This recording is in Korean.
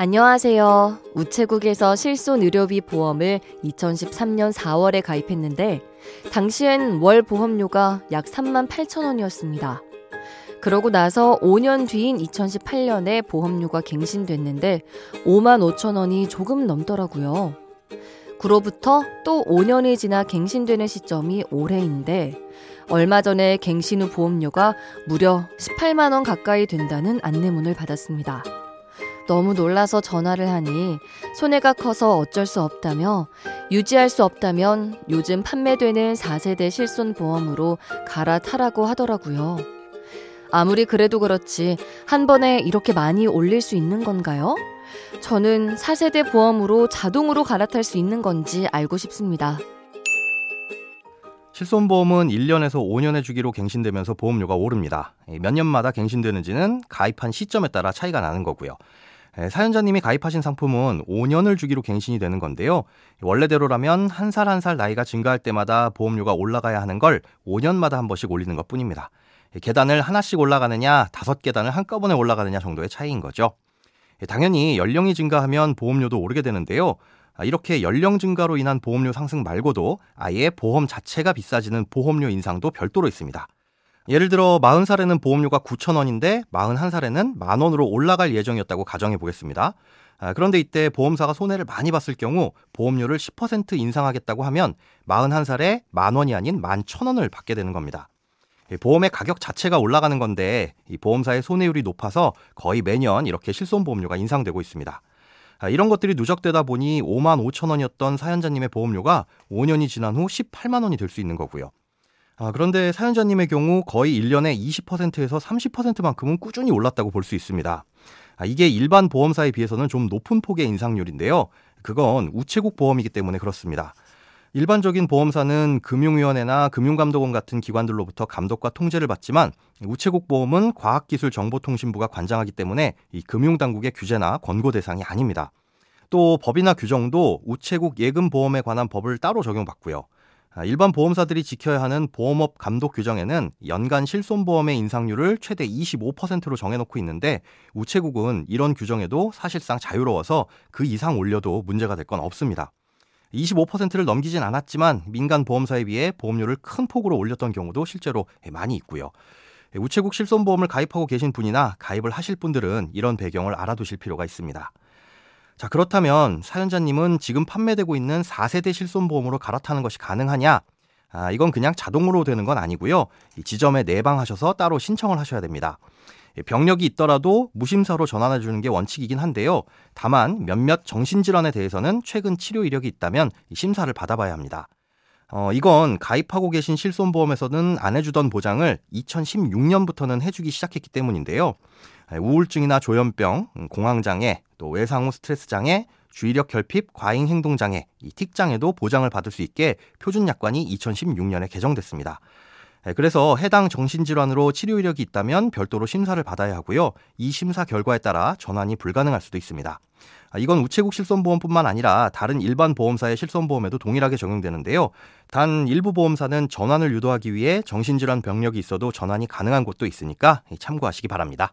안녕하세요. 우체국에서 실손 의료비 보험을 2013년 4월에 가입했는데 당시엔 월 보험료가 약 3만 8천 원이었습니다. 그러고 나서 5년 뒤인 2018년에 보험료가 갱신됐는데 5만 5천 원이 조금 넘더라고요. 그로부터 또 5년이 지나 갱신되는 시점이 올해인데 얼마 전에 갱신 후 보험료가 무려 18만 원 가까이 된다는 안내문을 받았습니다. 너무 놀라서 전화를 하니 손해가 커서 어쩔 수 없다며 유지할 수 없다면 요즘 판매되는 4세대 실손 보험으로 갈아타라고 하더라고요. 아무리 그래도 그렇지 한 번에 이렇게 많이 올릴 수 있는 건가요? 저는 4세대 보험으로 자동으로 갈아탈 수 있는 건지 알고 싶습니다. 실손보험은 1년에서 5년의 주기로 갱신되면서 보험료가 오릅니다. 몇 년마다 갱신되는지는 가입한 시점에 따라 차이가 나는 거고요. 사연자님이 가입하신 상품은 5년을 주기로 갱신이 되는 건데요. 원래대로라면 한살 한 살 나이가 증가할 때마다 보험료가 올라가야 하는 걸 5년마다 한 번씩 올리는 것 뿐입니다. 계단을 하나씩 올라가느냐, 다섯 계단을 한꺼번에 올라가느냐 정도의 차이인 거죠. 당연히 연령이 증가하면 보험료도 오르게 되는데요. 이렇게 연령 증가로 인한 보험료 상승 말고도 아예 보험 자체가 비싸지는 보험료 인상도 별도로 있습니다. 예를 들어 40살에는 보험료가 9천원인데 41살에는 만원으로 올라갈 예정이었다고 가정해 보겠습니다. 그런데 이때 보험사가 손해를 많이 봤을 경우 보험료를 10% 인상하겠다고 하면 41살에 만원이 아닌 11,000원을 받게 되는 겁니다. 보험의 가격 자체가 올라가는 건데 이 보험사의 손해율이 높아서 거의 매년 이렇게 실손보험료가 인상되고 있습니다. 이런 것들이 누적되다 보니 5만 5천 원이었던 사연자님의 보험료가 5년이 지난 후 18만 원이 될 수 있는 거고요. 아, 그런데 사연자님의 경우 거의 1년에 20%에서 30%만큼은 꾸준히 올랐다고 볼 수 있습니다. 아, 이게 일반 보험사에 비해서는 좀 높은 폭의 인상률인데요. 그건 우체국 보험이기 때문에 그렇습니다. 일반적인 보험사는 금융위원회나 금융감독원 같은 기관들로부터 감독과 통제를 받지만 우체국 보험은 과학기술정보통신부가 관장하기 때문에 이 금융당국의 규제나 권고 대상이 아닙니다. 또 법이나 규정도 우체국 예금보험에 관한 법을 따로 적용받고요. 아, 일반 보험사들이 지켜야 하는 보험업 감독 규정에는 연간 실손보험의 인상률을 최대 25%로 정해놓고 있는데 우체국은 이런 규정에도 사실상 자유로워서 그 이상 올려도 문제가 될 건 없습니다. 25%를 넘기진 않았지만 민간 보험사에 비해 보험료를 큰 폭으로 올렸던 경우도 실제로 많이 있고요. 우체국 실손보험을 가입하고 계신 분이나 가입을 하실 분들은 이런 배경을 알아두실 필요가 있습니다. 자, 그렇다면 사연자님은 지금 판매되고 있는 4세대 실손보험으로 갈아타는 것이 가능하냐? 아, 이건 그냥 자동으로 되는 건 아니고요. 지점에 내방하셔서 따로 신청을 하셔야 됩니다. 병력이 있더라도 무심사로 전환해 주는 게 원칙이긴 한데요. 다만 몇몇 정신질환에 대해서는 최근 치료 이력이 있다면 심사를 받아봐야 합니다. 어, 이건 가입하고 계신 실손보험에서는 안 해주던 보장을 2016년부터는 해주기 시작했기 때문인데요. 우울증이나 조현병, 공황장애, 또 외상 후 스트레스 장애, 주의력 결핍, 과잉 행동 장애, 이 틱장애도 보장을 받을 수 있게 표준 약관이 2016년에 개정됐습니다. 그래서 해당 정신질환으로 치료 이력이 있다면 별도로 심사를 받아야 하고요. 이 심사 결과에 따라 전환이 불가능할 수도 있습니다. 이건 우체국 실손보험뿐만 아니라 다른 일반 보험사의 실손보험에도 동일하게 적용되는데요. 단 일부 보험사는 전환을 유도하기 위해 정신질환 병력이 있어도 전환이 가능한 곳도 있으니까 참고하시기 바랍니다.